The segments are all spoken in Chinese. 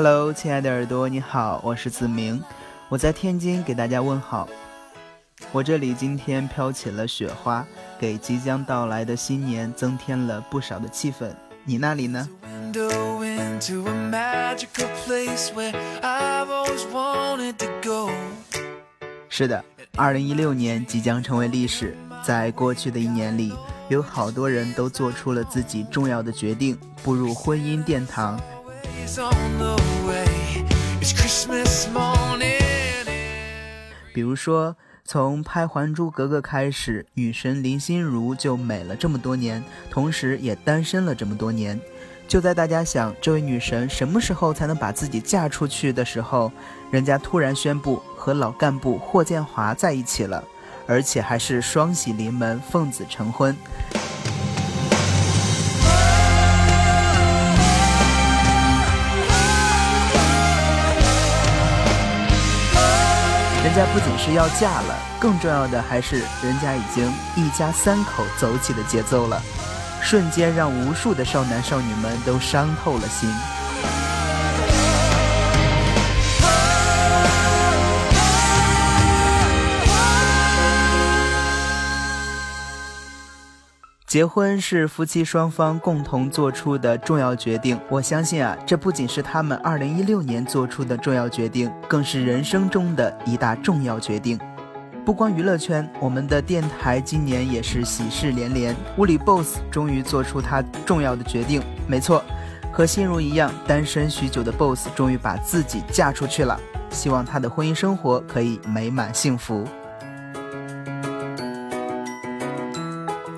Hello，亲爱的耳朵，你好，我是子明，我在天津给大家问好。我这里今天飘起了雪花，给即将到来的新年增添了不少的气氛。你那里呢？是的，二零一六年即将成为历史。在过去的一年里，有好多人都做出了自己重要的决定，步入婚姻殿堂。比如说，从拍《还珠格格》开始，女神林心如就美了这么多年，同时也单身了这么多年。就在大家想这位女神什么时候才能把自己嫁出去的时候，人家突然宣布和老干部霍建华在一起了，而且还是双喜临门，奉子成婚。人家不仅是要嫁了，更重要的还是人家已经一家三口走起的节奏了，瞬间让无数的少男少女们都伤透了心。结婚是夫妻双方共同做出的重要决定，我相信啊，这不仅是他们二零一六年做出的重要决定，更是人生中的一大重要决定。不光娱乐圈，我们的电台今年也是喜事连连。物理 BOSS 终于做出他重要的决定，没错，和心如一样单身许久的 BOSS 终于把自己嫁出去了，希望他的婚姻生活可以美满幸福。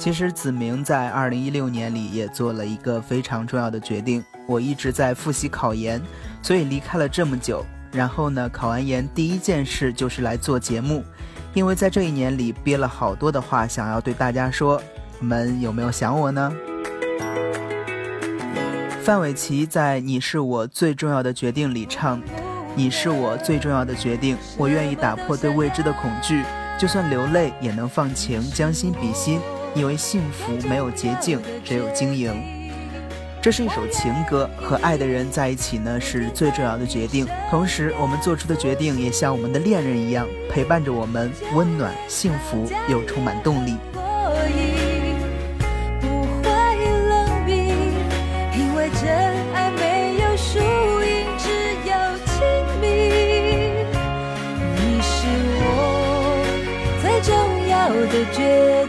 其实子明在二零一六年里也做了一个非常重要的决定。我一直在复习考研，所以离开了这么久。然后呢，考完研第一件事就是来做节目，因为在这一年里憋了好多的话想要对大家说。你们有没有想我呢？范玮琪在《你是我最重要的决定》里唱：“你是我最重要的决定，我愿意打破对未知的恐惧，就算流泪也能放晴，将心比心。”因为幸福没有捷径，只有经营。这是一首情歌，和爱的人在一起呢是最重要的决定。同时，我们做出的决定也像我们的恋人一样，陪伴着我们，温暖、幸福又充满动力。因为真爱没有输赢，只有亲密。你是我最重要的决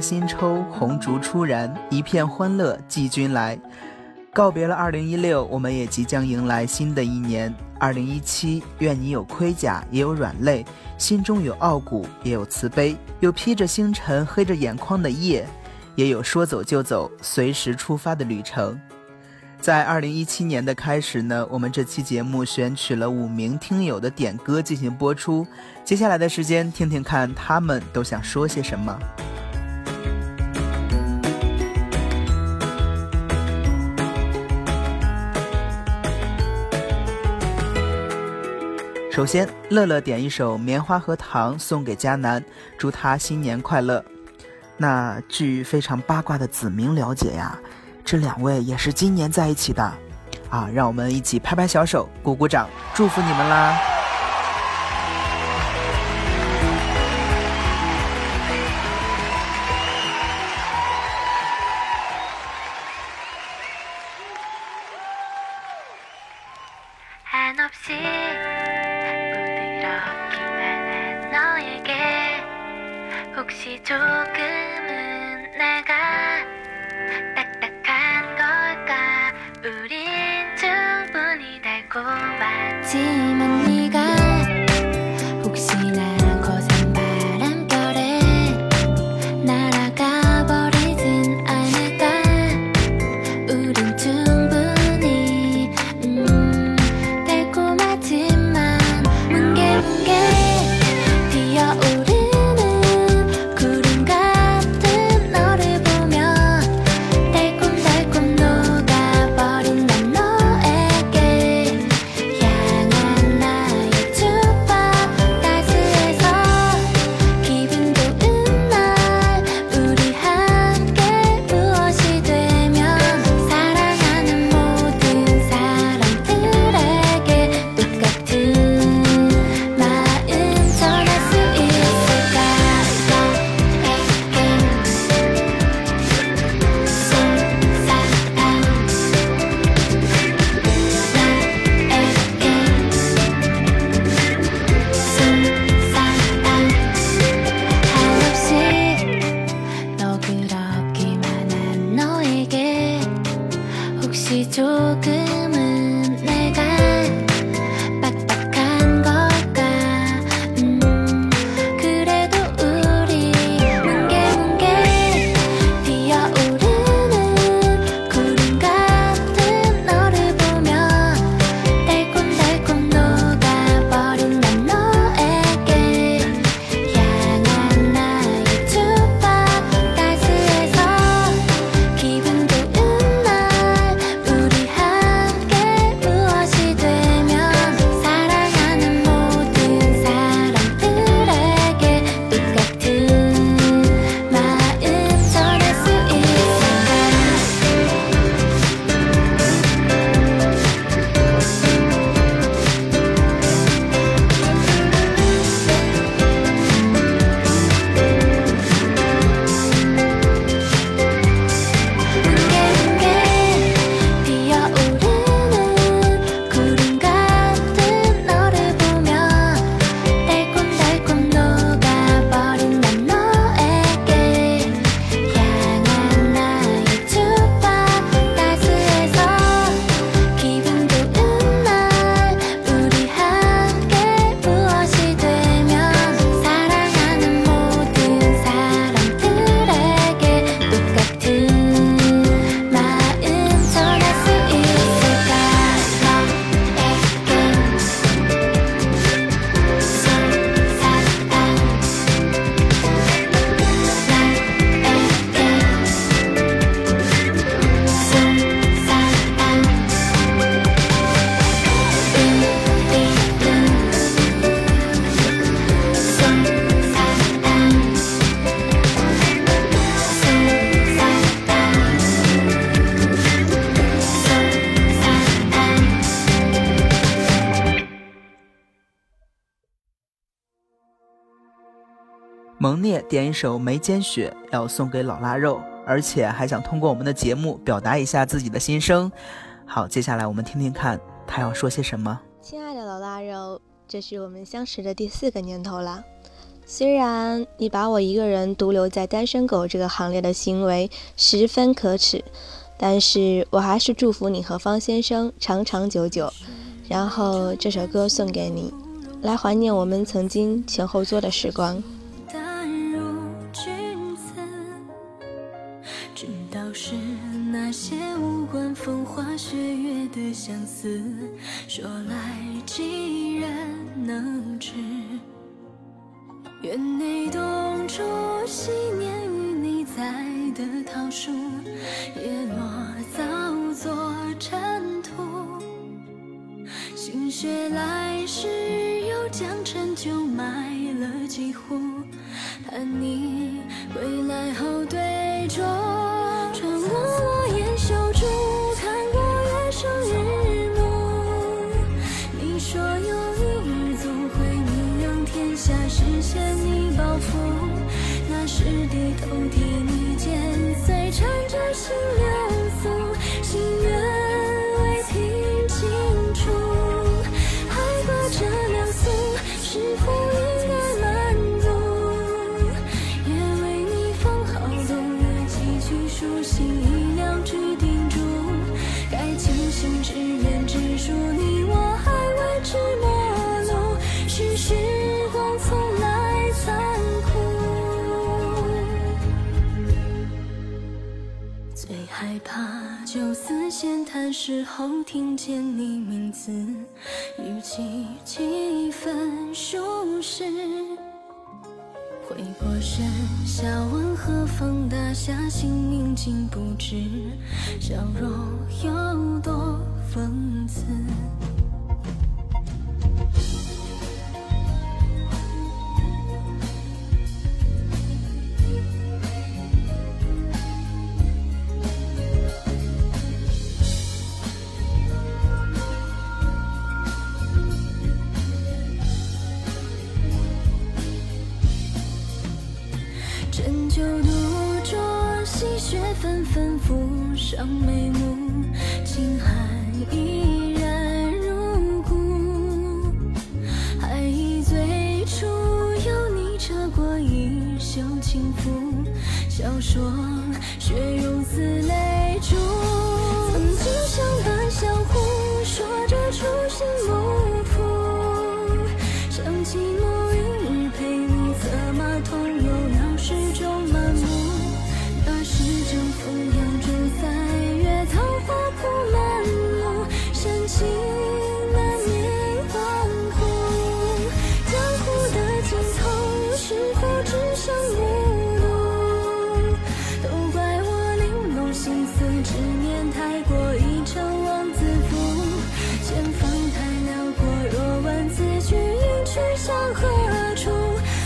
新抽，红烛初燃，一片欢乐寄君来。告别了二零一六，我们也即将迎来新的一年二零一七。愿你有盔甲，也有软肋；心中有傲骨，也有慈悲；有披着星辰、黑着眼眶的夜，也有说走就走、随时出发的旅程。在二零一七年的开始呢，我们这期节目选取了五名听友的点歌进行播出。接下来的时间，听听看他们都想说些什么。首先乐乐点一首棉花和糖送给佳南祝他新年快乐。那据非常八卦的子明了解呀这两位也是今年在一起的。啊让我们一起拍拍小手鼓鼓掌祝福你们啦。 다시 조금은 내가 딱딱한 걸까? 우린 충분히 달콤하지만 点一首《眉间雪》，要送给老腊肉，而且还想通过我们的节目表达一下自己的心声。好，接下来我们听听看他要说些什么。亲爱的老腊肉，这是我们相识的第四个年头了。虽然你把我一个人独留在单身狗这个行列的行为十分可耻，但是我还是祝福你和方先生长长久久。然后这首歌送给你，来怀念我们曾经前后座的时光。是那些无关风花雪月的相思，说来几人能知？园内冬初昔年与你栽的桃树，叶落早作尘土。心血来时，又将陈酒埋了几壶，盼你归来后对那时低头替你剪碎，缠着心流害怕酒肆闲谈时候听见你名字，语气几分舒适。回过神，笑问何方大侠，姓名竟不知，笑容有多讽刺。眉目，清寒依然入骨。还忆最初有你扯过衣袖轻拂，笑说向何处？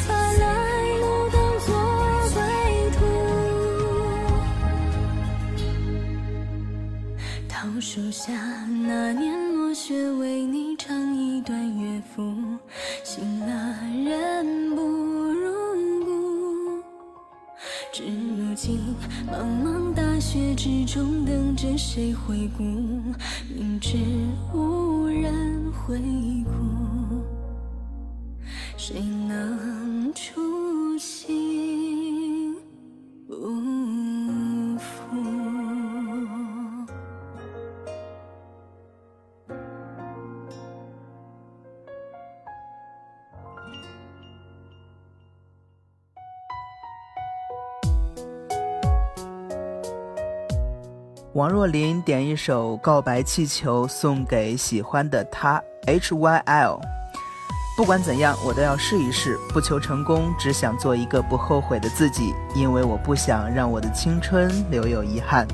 把来路当作归途。桃树下那年落雪，为你唱一段乐府，醒了人不入骨。至如今，茫茫大雪之中，等着谁回顾？明知无人回顾，谁能初心？王若琳点一首《告白气球》送给喜欢的他 H Y L。不管怎样，我都要试一试，不求成功，只想做一个不后悔的自己，因为我不想让我的青春留有遗憾。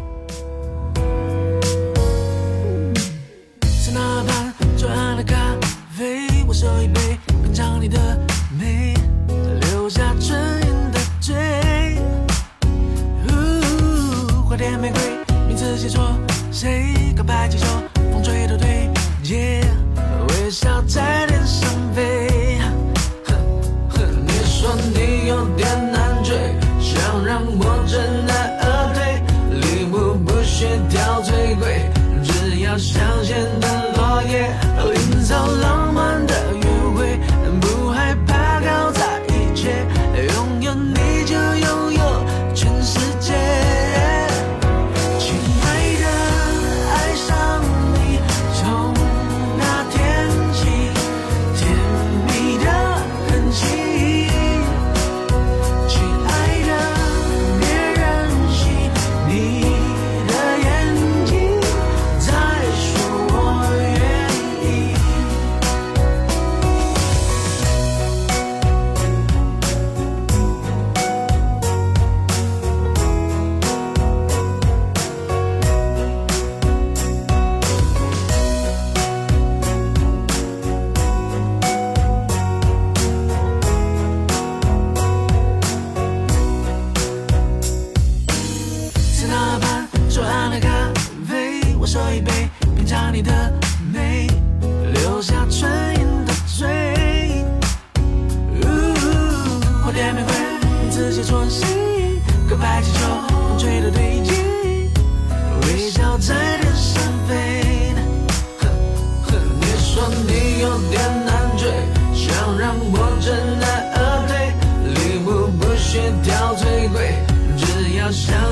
只要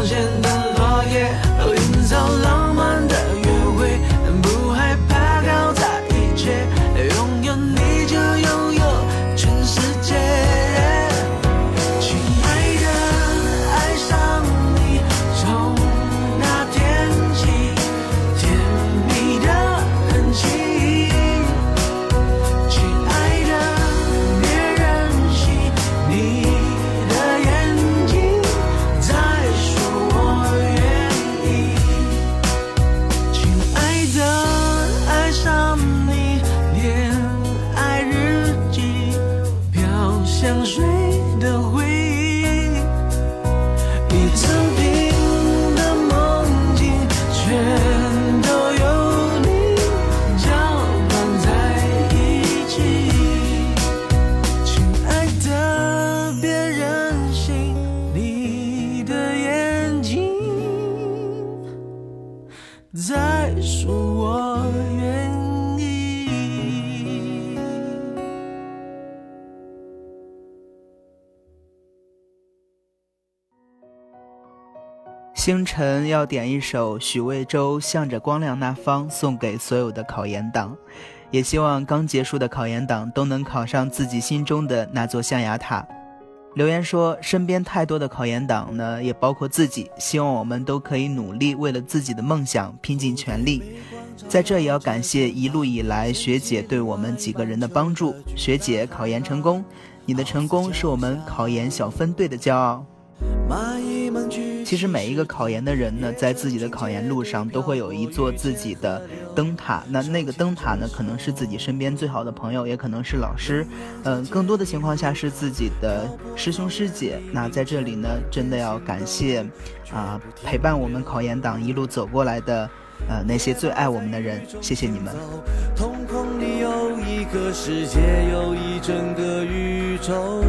星辰要点一首许魏洲《向着光亮那方》，送给所有的考研党，也希望刚结束的考研党都能考上自己心中的那座象牙塔。留言说，身边太多的考研党呢，也包括自己，希望我们都可以努力，为了自己的梦想拼尽全力。在这也要感谢一路以来学姐对我们几个人的帮助。学姐考研成功，你的成功是我们考研小分队的骄傲。其实每一个考研的人呢，在自己的考研路上都会有一座自己的灯塔。那那个灯塔呢，可能是自己身边最好的朋友，也可能是老师，嗯、更多的情况下是自己的师兄师姐。那在这里呢，真的要感谢啊、陪伴我们考研党一路走过来的呃那些最爱我们的人，谢谢你们。瞳孔里有一个世界，有一整个宇宙。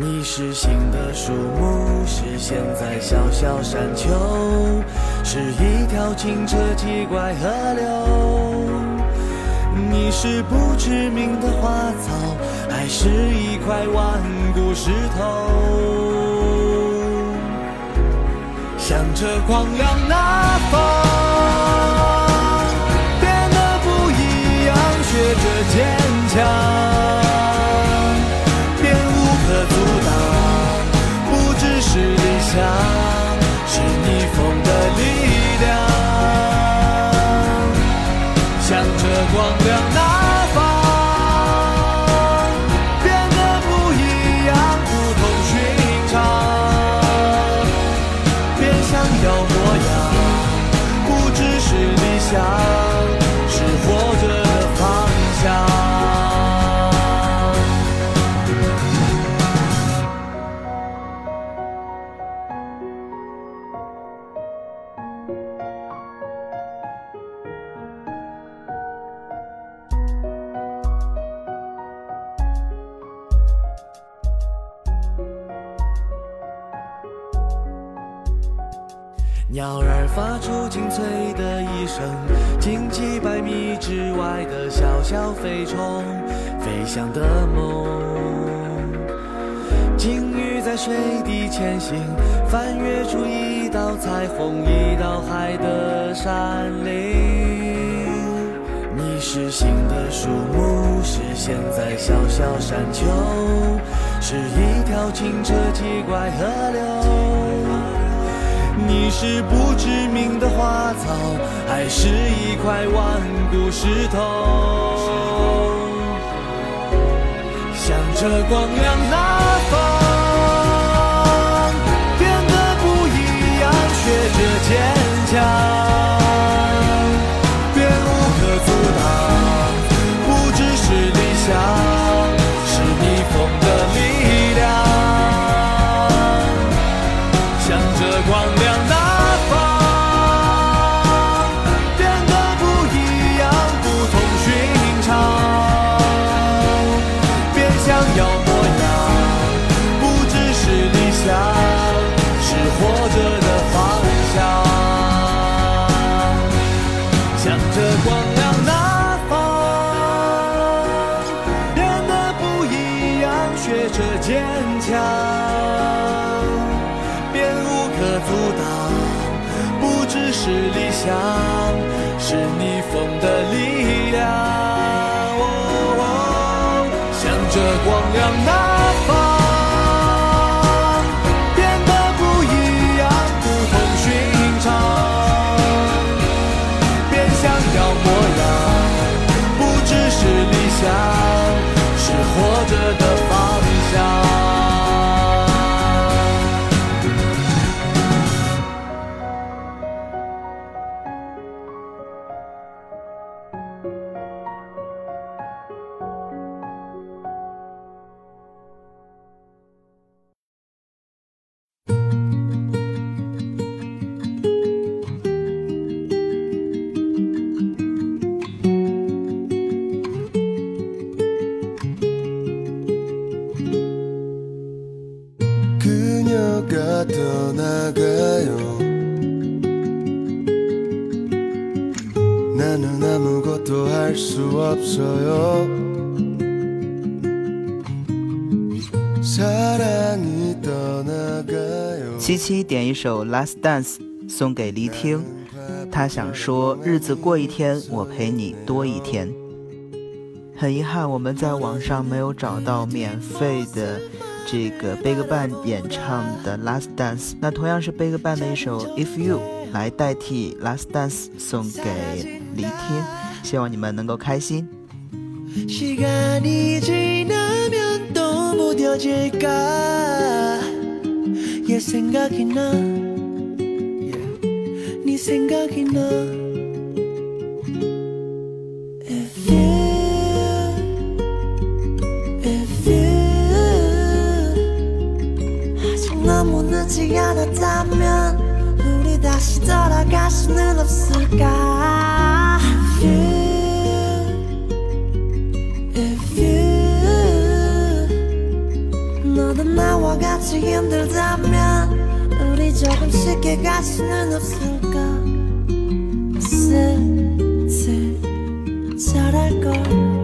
你是新的树木，是现在小小山丘，是一条清澈奇怪河流。你是不知名的花草，还是一块顽固石头？向着光亮那方，变得不一样，学着坚强，是理想，是逆风的力量。向着光亮前行，翻越出一道彩虹，一道海的山岭。你是新的树木，是现在小小山丘，是一条清澈奇怪河流。你是不知名的花草，还是一块顽固石头？向着光亮那学着坚强，便无可阻挡。不只是理想，是逆风的力量。向着光亮那方，变得不一样，不同寻常。别想要七七点一首《Last Dance》送给黎听，他想说日子过一天，我陪你多一天。很遗憾，我们在网上没有找到免费的这个 BigBang 演唱的《Last Dance》，那同样是 BigBang 的一首《If You》来代替《Last Dance》送给黎听，希望你们能够开心。 시간이 지나면 또 무뎌질까 얘 생각이 나? 네 생각이 나? If you If you. 아직 너무 늦지 않았다면 우리 다시 돌아갈 수는 없을까? If you. 너도 나와 같이 힘들다면 조금 쉽게 갈 수는 없을까 슬슬 잘할걸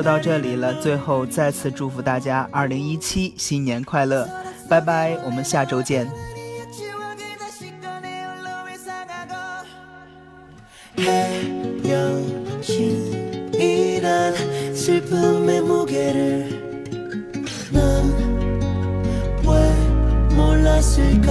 就到这里了，最后再次祝福大家二零一七新年快乐，拜拜，我们下周见。 헤어짐이란 슬픔의 무게를 난 왜 몰랐을까